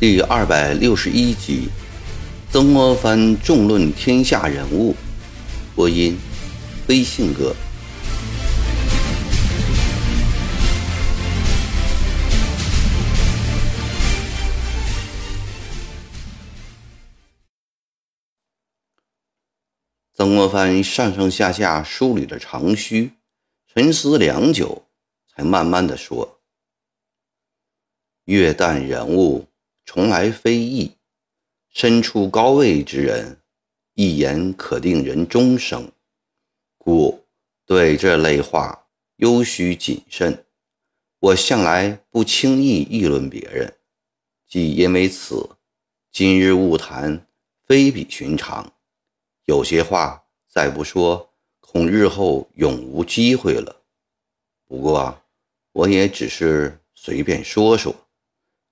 第二百六十一集，曾国藩众论天下人物，播音，微信哥。曾国藩上上下下梳理着长须，沉思良久，才慢慢的说：“越旦人物。”从来非易，身处高位之人，一言可定人终生，故对这类话尤须谨慎。我向来不轻易议论别人，即因为此，今日勿谈，非比寻常。有些话再不说，恐日后永无机会了。不过，我也只是随便说说，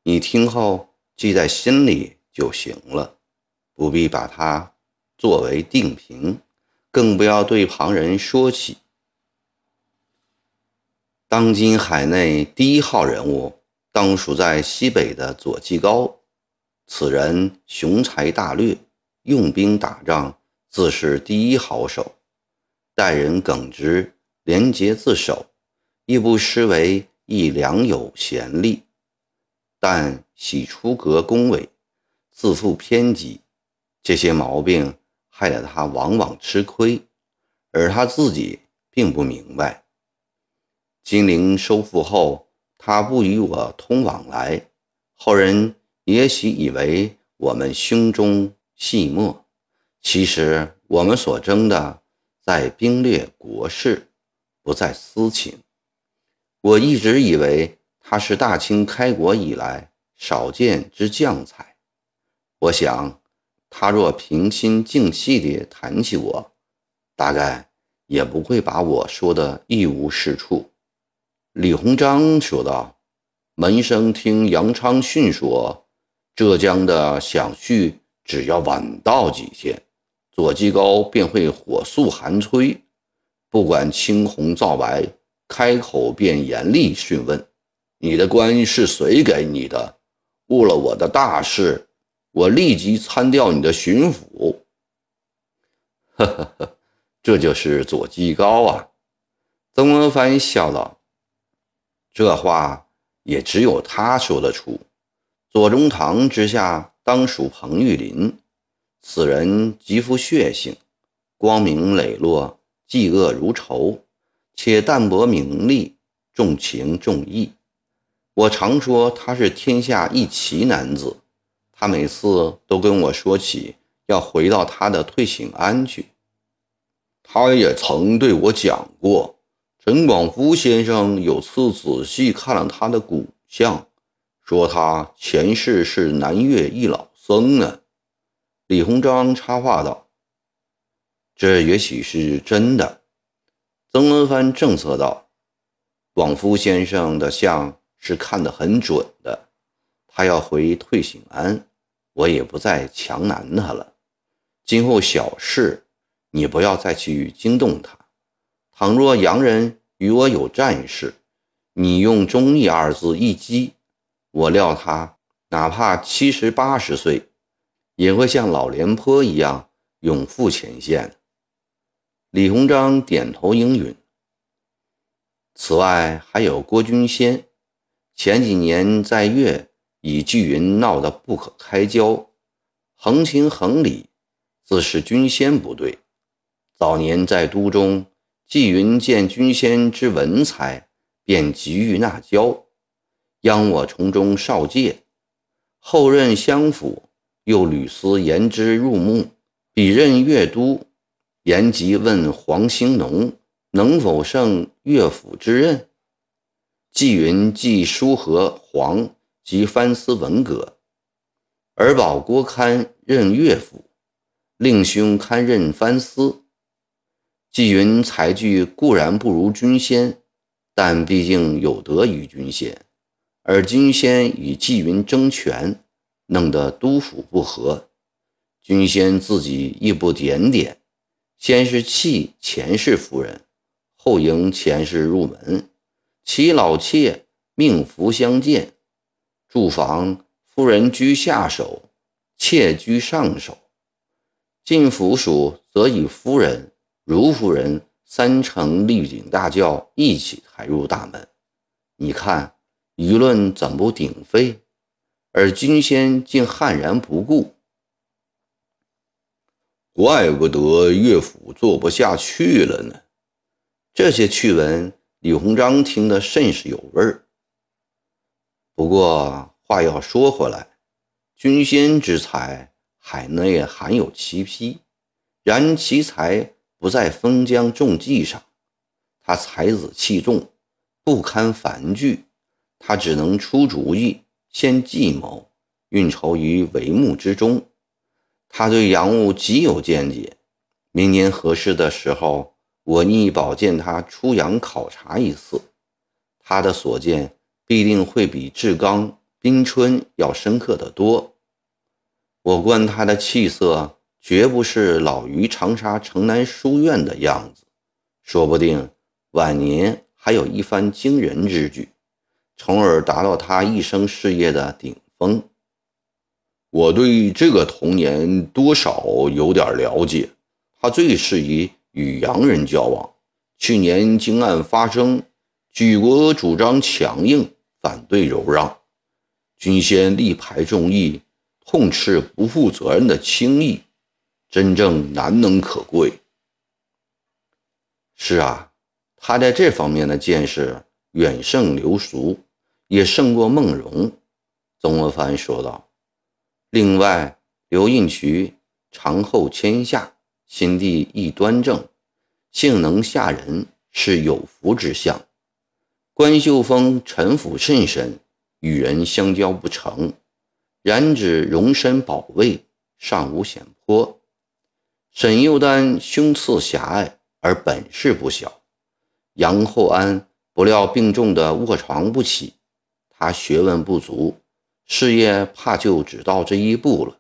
你听后。记在心里就行了，不必把它作为定评，更不要对旁人说起。当今海内第一号人物，当属在西北的左季高。此人雄才大略，用兵打仗自是第一好手，待人耿直，廉洁自守，亦不失为一良友贤吏。但喜出格恭维，自负偏激，这些毛病害得他往往吃亏，而他自己并不明白。金陵收复后，他不与我通往来，后人也许以为我们胸中细末，其实我们所争的在兵略国事，不在私情。我一直以为。他是大清开国以来少见之将才，我想，他若平心静气地谈起我，大概也不会把我说的一无是处。李鸿章说道：“门生听杨昌训说，浙江的饷序只要晚到几天，左季高便会火速寒催，不管青红皂白，开口便严厉讯问。”你的官是谁给你的？误了我的大事，我立即参调你的巡抚。呵呵呵，这就是左季高啊！曾国藩笑道：“这话也只有他说得出。左宗棠之下，当属彭玉麟。此人极富血性，光明磊落，嫉恶如仇，且淡泊名利，重情重义。”我常说他是天下一奇男子，他每次都跟我说起要回到他的退醒庵去。他也曾对我讲过，陈广夫先生有次仔细看了他的骨相，说他前世是南岳一老僧呢。李鸿章插话道：“这也许是真的。”曾国藩正色道：“广夫先生的相。”是看得很准的，他要回退醒安，我也不再强难他了。今后小事，你不要再去惊动他。倘若洋人与我有战事，你用“忠义”二字一击，我料他哪怕七十八十岁，也会像老廉颇一样永赴前线。李鸿章点头应允。此外，还有郭君仙。前几年在粤与纪云闹得不可开交，横情横理，自是君仙不对。早年在都中，纪云见君仙之文才，便急于纳交，央我从中少介。后任相府，又屡思言之入目。彼任乐都，言及问黄兴农能否胜乐府之任。纪云既书和黄及藩司文阁，而保郭堪任乐府，令兄堪任藩司。纪云才具固然不如君仙，但毕竟有德于君仙。而君仙与纪云争权，弄得督府不和，君仙自己亦不点点，先是弃前世夫人，后迎前世入门。其老妾命福相见，住房夫人居下手，妾居上手。进府署则以夫人、如夫人三乘绿顶大轿一起抬入大门。你看舆论怎不鼎沸？而君仙竟悍然不顾。怪不得岳府做不下去了呢。这些趣闻，李鸿章听得甚是有味儿。不过话要说回来，君仙之才，海内罕有其批。然其才不在封疆重技上，他才子气重，不堪繁剧。他只能出主意，先计谋，运筹于帷幕之中。他对洋务极有见解，明年合适的时候，我拟保荐他出洋考察一次。他的所见必定会比志刚、宾春要深刻得多。我观他的气色，绝不是老于长沙城南书院的样子，说不定晚年还有一番惊人之举，从而达到他一生事业的顶峰。我对这个童年多少有点了解，他最适宜与洋人交往。去年京案发生，举国主张强硬，反对柔让，君先力排众议，痛斥不负责任的轻易，真正难能可贵。是啊，他在这方面的见识远胜刘叔，也胜过孟融。曾国藩说道。另外，刘应渠长厚谦下，心地亦端正，性能下人，是有福之相。关秀峰城府甚深，与人相交不成，然只容身保卫，尚无险颇。沈幼丹胸次狭隘，而本事不小。杨厚安不料病重的卧床不起，他学问不足。事业怕就只到这一步了。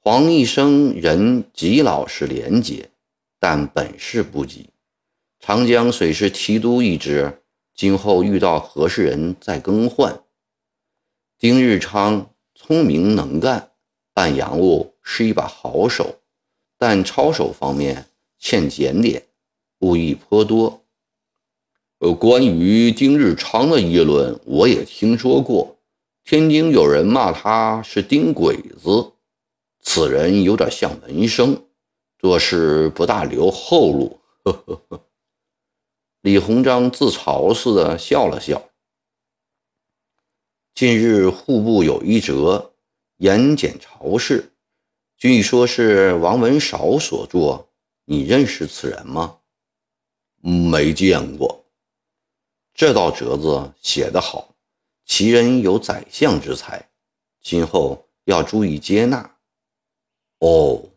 黄一生人极老实廉洁，但本事不济。长江虽是提督一职，今后遇到合适人再更换。丁日昌聪明能干，办洋务是一把好手，但操守方面欠检点，误意颇多。呃，关于丁日昌的议论，我也听说过。天津有人骂他是丁鬼子，此人有点像门生，做事不大留后路。李鸿章自嘲似的笑了笑。近日户部有一折言检朝事，据说是王文韶所作，你认识此人吗？没见过。这道折子写得好。其人有宰相之才，今后要注意接纳。哦，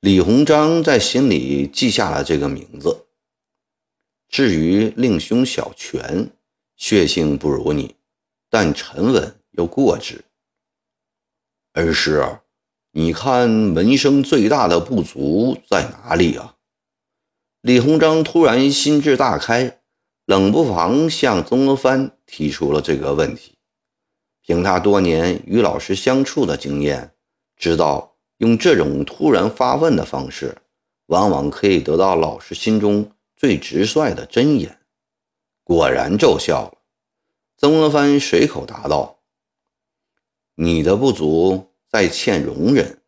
李鸿章在心里记下了这个名字。至于令兄小泉，血性不如你，但沉稳又过之。恩师，你看门生最大的不足在哪里啊？李鸿章突然心智大开。冷不防向曾国藩提出了这个问题。凭他多年与老师相处的经验，知道用这种突然发问的方式，往往可以得到老师心中最直率的真言。果然奏效了。曾国藩随口答道：“你的不足在欠容忍，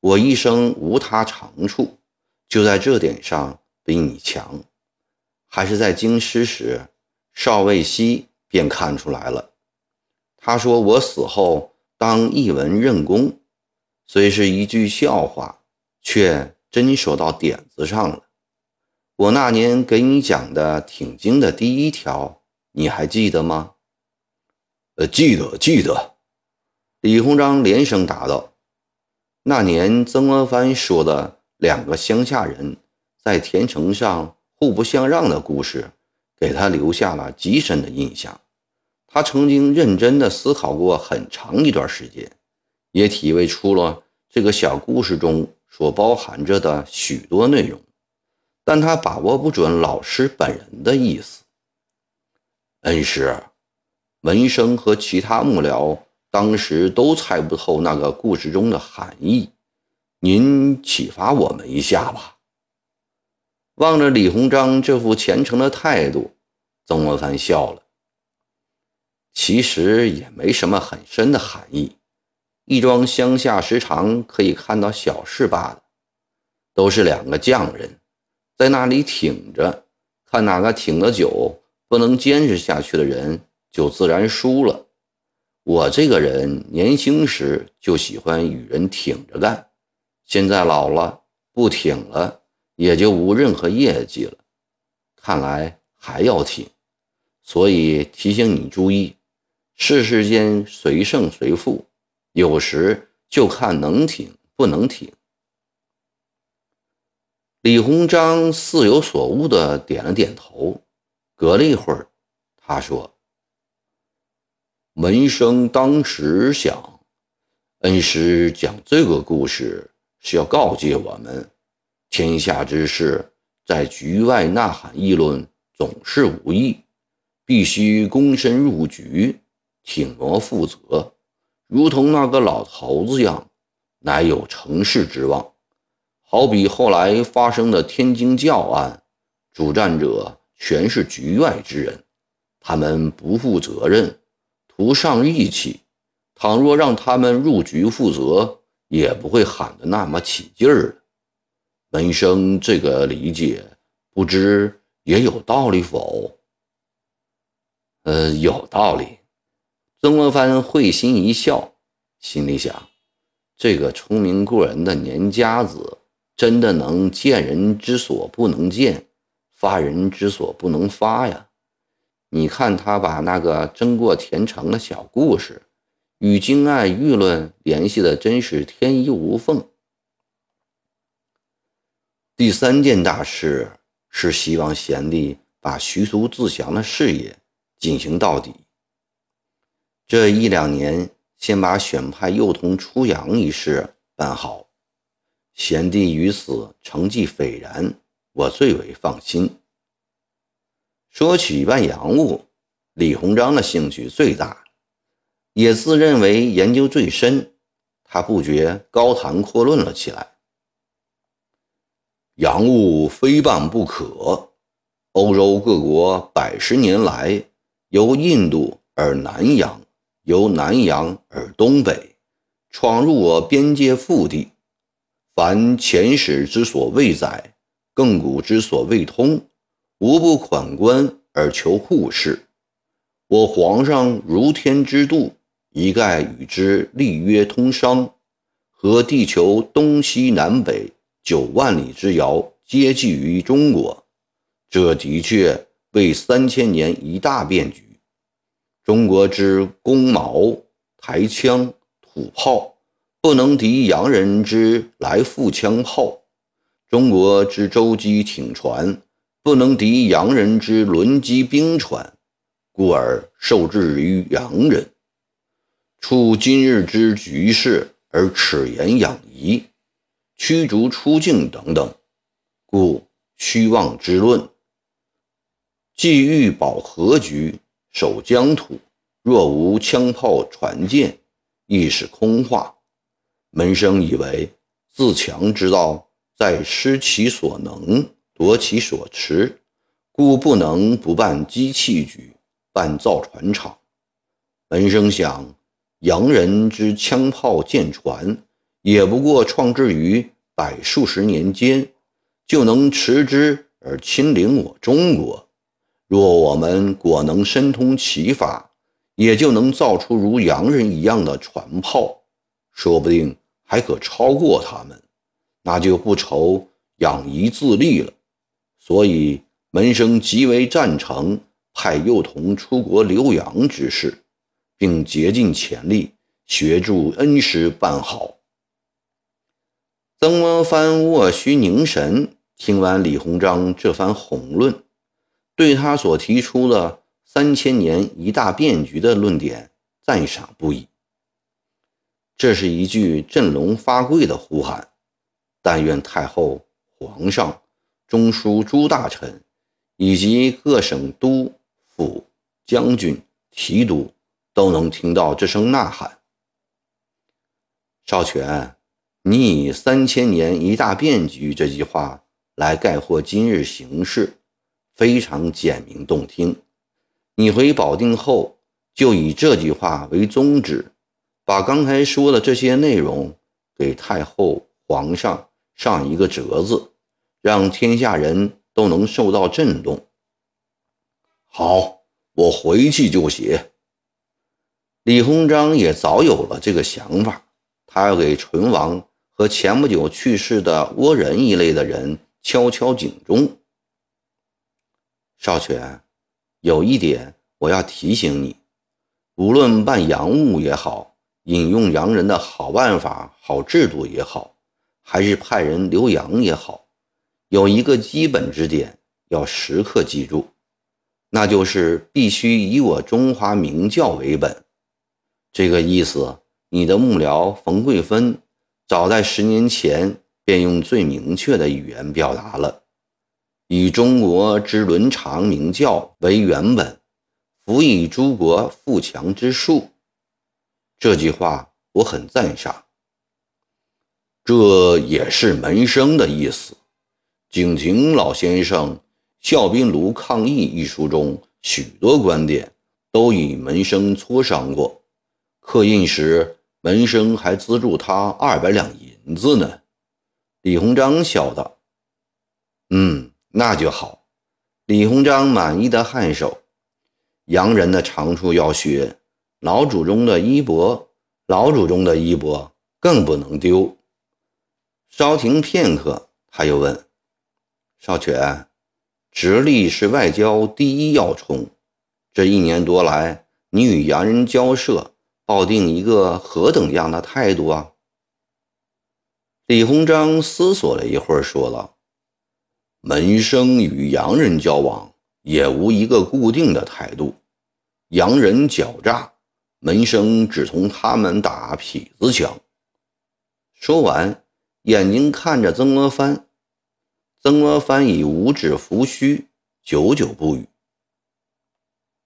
我一生无他长处，就在这点上比你强。”还是在京师时，邵卫西便看出来了。他说：“我死后当一文任公，虽是一句笑话，却真说到点子上了。我那年给你讲的挺经的第一条，你还记得吗？”“呃，记得，记得。”李鸿章连声答道。那年曾国藩说的两个乡下人在田城上。互不相让的故事，给他留下了极深的印象。他曾经认真地思考过很长一段时间，也体味出了这个小故事中所包含着的许多内容，但他把握不准老师本人的意思。恩师，文生和其他幕僚当时都猜不透那个故事中的含义，您启发我们一下吧。望着李鸿章这副虔诚的态度，曾国藩笑了。其实也没什么很深的含义，一桩乡下时常可以看到小事罢了。都是两个匠人，在那里挺着，看哪个挺得久，不能坚持下去的人就自然输了。我这个人年轻时就喜欢与人挺着干，现在老了不挺了，也就无任何业绩了。看来还要挺，所以提醒你注意。世事间随胜随负，有时就看能挺不能挺。李鸿章似有所悟的点了点头，隔了一会儿，他说：“门生当时想，恩师讲这个故事是要告诫我们，天下之事在局外呐喊议论总是无益，必须躬身入局。”挺而负责，如同那个老头子样，乃有成事之望。好比后来发生的天津教案，主战者全是局外之人，他们不负责任，图上义气。倘若让他们入局负责，也不会喊得那么起劲儿了。门生这个理解，不知也有道理否？呃，有道理。曾国藩会心一笑，心里想：这个聪明过人的年家子，真的能见人之所不能见，发人之所不能发呀！你看他把那个争过田城的小故事，与京爱舆论联系的真是天衣无缝。第三件大事是希望贤弟把徐图自强的事业进行到底。这一两年，先把选派幼童出洋一事办好，贤弟于此成绩斐然，我最为放心。说起办洋务，李鸿章的兴趣最大，也自认为研究最深，他不觉高谈阔论了起来。洋务非办不可，欧洲各国百十年来，由印度而南洋。由南洋而东北，闯入我边界腹地，凡前史之所未载，亘古之所未通，无不款官而求护士。我皇上如天之度，一概与之立约通商，和地球东西南北九万里之遥皆寄于中国，这的确为三千年一大变局。中国之弓矛、抬枪、土炮，不能敌洋人之来复枪炮；中国之舟机艇船，不能敌洋人之轮机兵船，故而受制于洋人。处今日之局势而耻言养夷、驱逐出境等等，故虚妄之论，既欲保和局。守疆土，若无枪炮船舰，亦是空话。门生以为自强之道，在失其所能，夺其所持，故不能不办机器局，办造船厂。门生想，洋人之枪炮舰船，也不过创制于百数十年间，就能持之而亲临我中国。若我们果能深通其法，也就能造出如洋人一样的船炮，说不定还可超过他们，那就不愁养怡自立了。所以门生极为赞成派幼童出国留洋之事，并竭尽全力协助恩师办好。曾国藩卧虚凝神，听完李鸿章这番宏论。对他所提出的三千年一大变局的论点赞赏不已。这是一句振聋发聩的呼喊，但愿太后、皇上、中书诸大臣以及各省督府将军、提督都能听到这声呐喊。少权，你以“三千年一大变局”这句话来概括今日形势，非常简明动听。你回保定后，就以这句话为宗旨，把刚才说的这些内容给太后、皇上上一个折子，让天下人都能受到震动。好，我回去就写。李鸿章也早有了这个想法。他要给淳王和前不久去世的倭人一类的人敲敲警钟。少权，有一点我要提醒你：无论办洋务也好，引用洋人的好办法、好制度也好，还是派人留洋也好，有一个基本之点要时刻记住，那就是必须以我中华明教为本。这个意思。你的幕僚冯桂芬，早在十年前便用最明确的语言表达了“以中国之伦常名教为原本，辅以诸国富强之术”。这句话我很赞赏。这也是门生的意思。景亭老先生《孝宾庐抗议》一书中，许多观点都与门生磋商过，刻印时。门生还资助他二百两银子呢，李鸿章笑道：“嗯，那就好。”李鸿章满意的颔首。洋人的长处要学，老祖宗的衣钵，老祖宗的衣钵更不能丢。稍停片刻，他又问：“少权，直隶是外交第一要冲，这一年多来，你与洋人交涉？”抱定一个何等样的态度啊？李鸿章思索了一会儿，说道：“门生与洋人交往，也无一个固定的态度。洋人狡诈，门生只同他们打痞子枪。”说完，眼睛看着曾国藩。曾国藩以五指拂须，久久不语。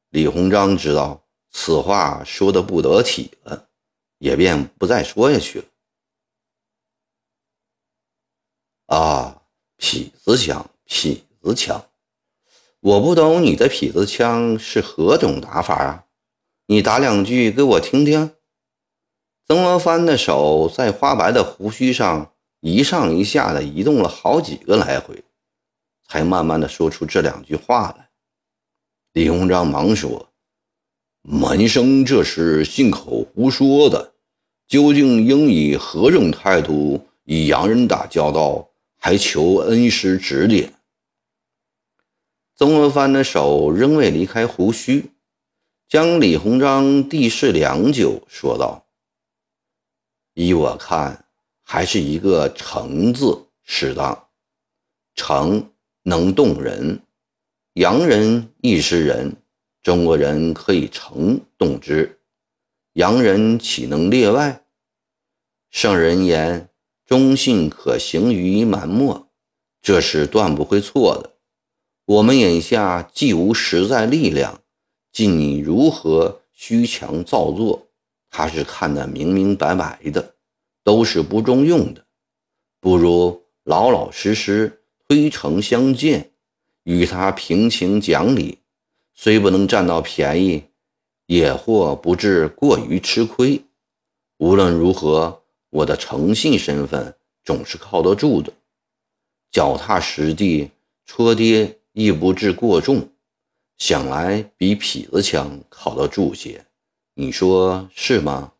李鸿章知道。此话说的不得体了，也便不再说下去了。啊，痞子枪，痞子枪，我不懂你的痞子枪是何种打法啊？你打两句给我听听。曾国藩的手在花白的胡须上一上一下的移动了好几个来回，才慢慢的说出这两句话来。李鸿章忙说。门生这是信口胡说的，究竟应以何种态度与洋人打交道？还求恩师指点。曾国藩的手仍未离开胡须，将李鸿章地视良久，说道：“依我看，还是一个‘诚’字适当。诚能动人，洋人亦是人。”中国人可以诚动之，洋人岂能列外？圣人言：“忠信可行于蛮漠”，这是断不会错的。我们眼下既无实在力量，尽你如何虚强造作，他是看得明明白白的，都是不中用的。不如老老实实推诚相见，与他平情讲理。虽不能占到便宜，也或不至过于吃亏。无论如何，我的诚信身份总是靠得住的，脚踏实地，戳跌亦不至过重。想来比痞子强靠得住些，你说是吗？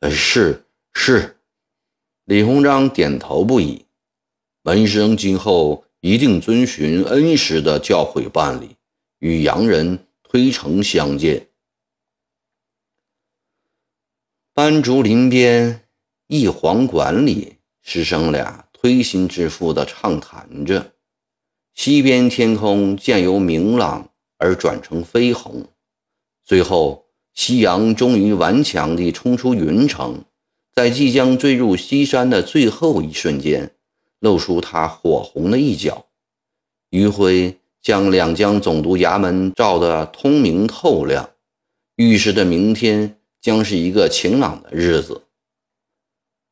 呃，是是。李鸿章点头不已。门生今后一定遵循恩师的教诲办理。与洋人推诚相见，斑竹林边一黄馆里，师生俩推心置腹地畅谈着。西边天空渐由明朗而转成绯红，最后夕阳终于顽强地冲出云层，在即将坠入西山的最后一瞬间，露出它火红的一角。余晖将两江总督衙门照得通明透亮，预示着明天将是一个晴朗的日子。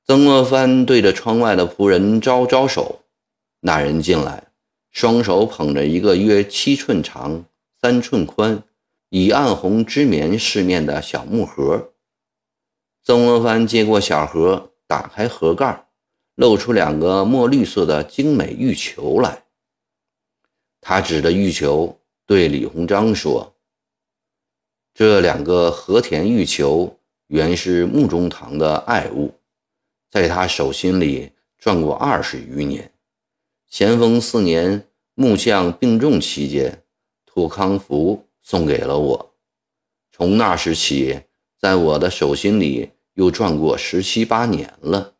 曾国藩对着窗外的仆人招招手，那人进来，双手捧着一个约七寸长、三寸宽、以暗红织棉饰面的小木盒。曾国藩接过小盒，打开盒盖，露出两个墨绿色的精美玉球来。他指着玉球对李鸿章说：“这两个和田玉球原是穆中堂的爱物。”在他手心里转过二十余年。咸丰四年，木匠病重期间，土康福送给了我。从那时起，在我的手心里又转过十七八年了。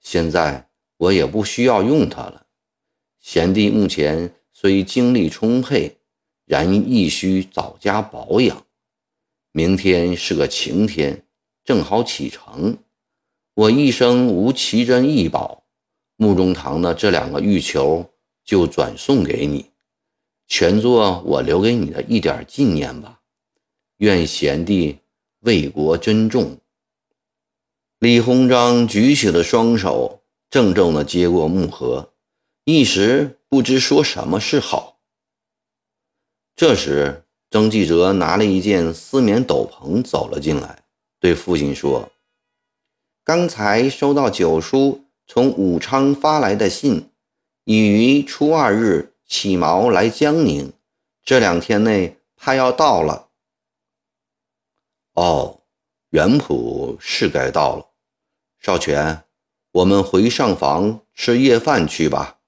现在我也不需要用它了。贤弟目前虽精力充沛，然亦需早加保养。明天是个晴天，正好启程。我一生无奇珍异宝，墓中堂的这两个玉球就转送给你，全做我留给你的一点纪念吧。愿贤弟为国珍重。李鸿章举起了双手，郑重地接过木盒，一时不知说什么是好。这时，曾纪泽拿了一件丝棉斗篷走了进来，对父亲说。刚才收到九叔从武昌发来的信，已于初二日起锚来江宁，这两天内怕要到了。哦，原谱是该到了。少荃，我们回上房吃夜饭去吧。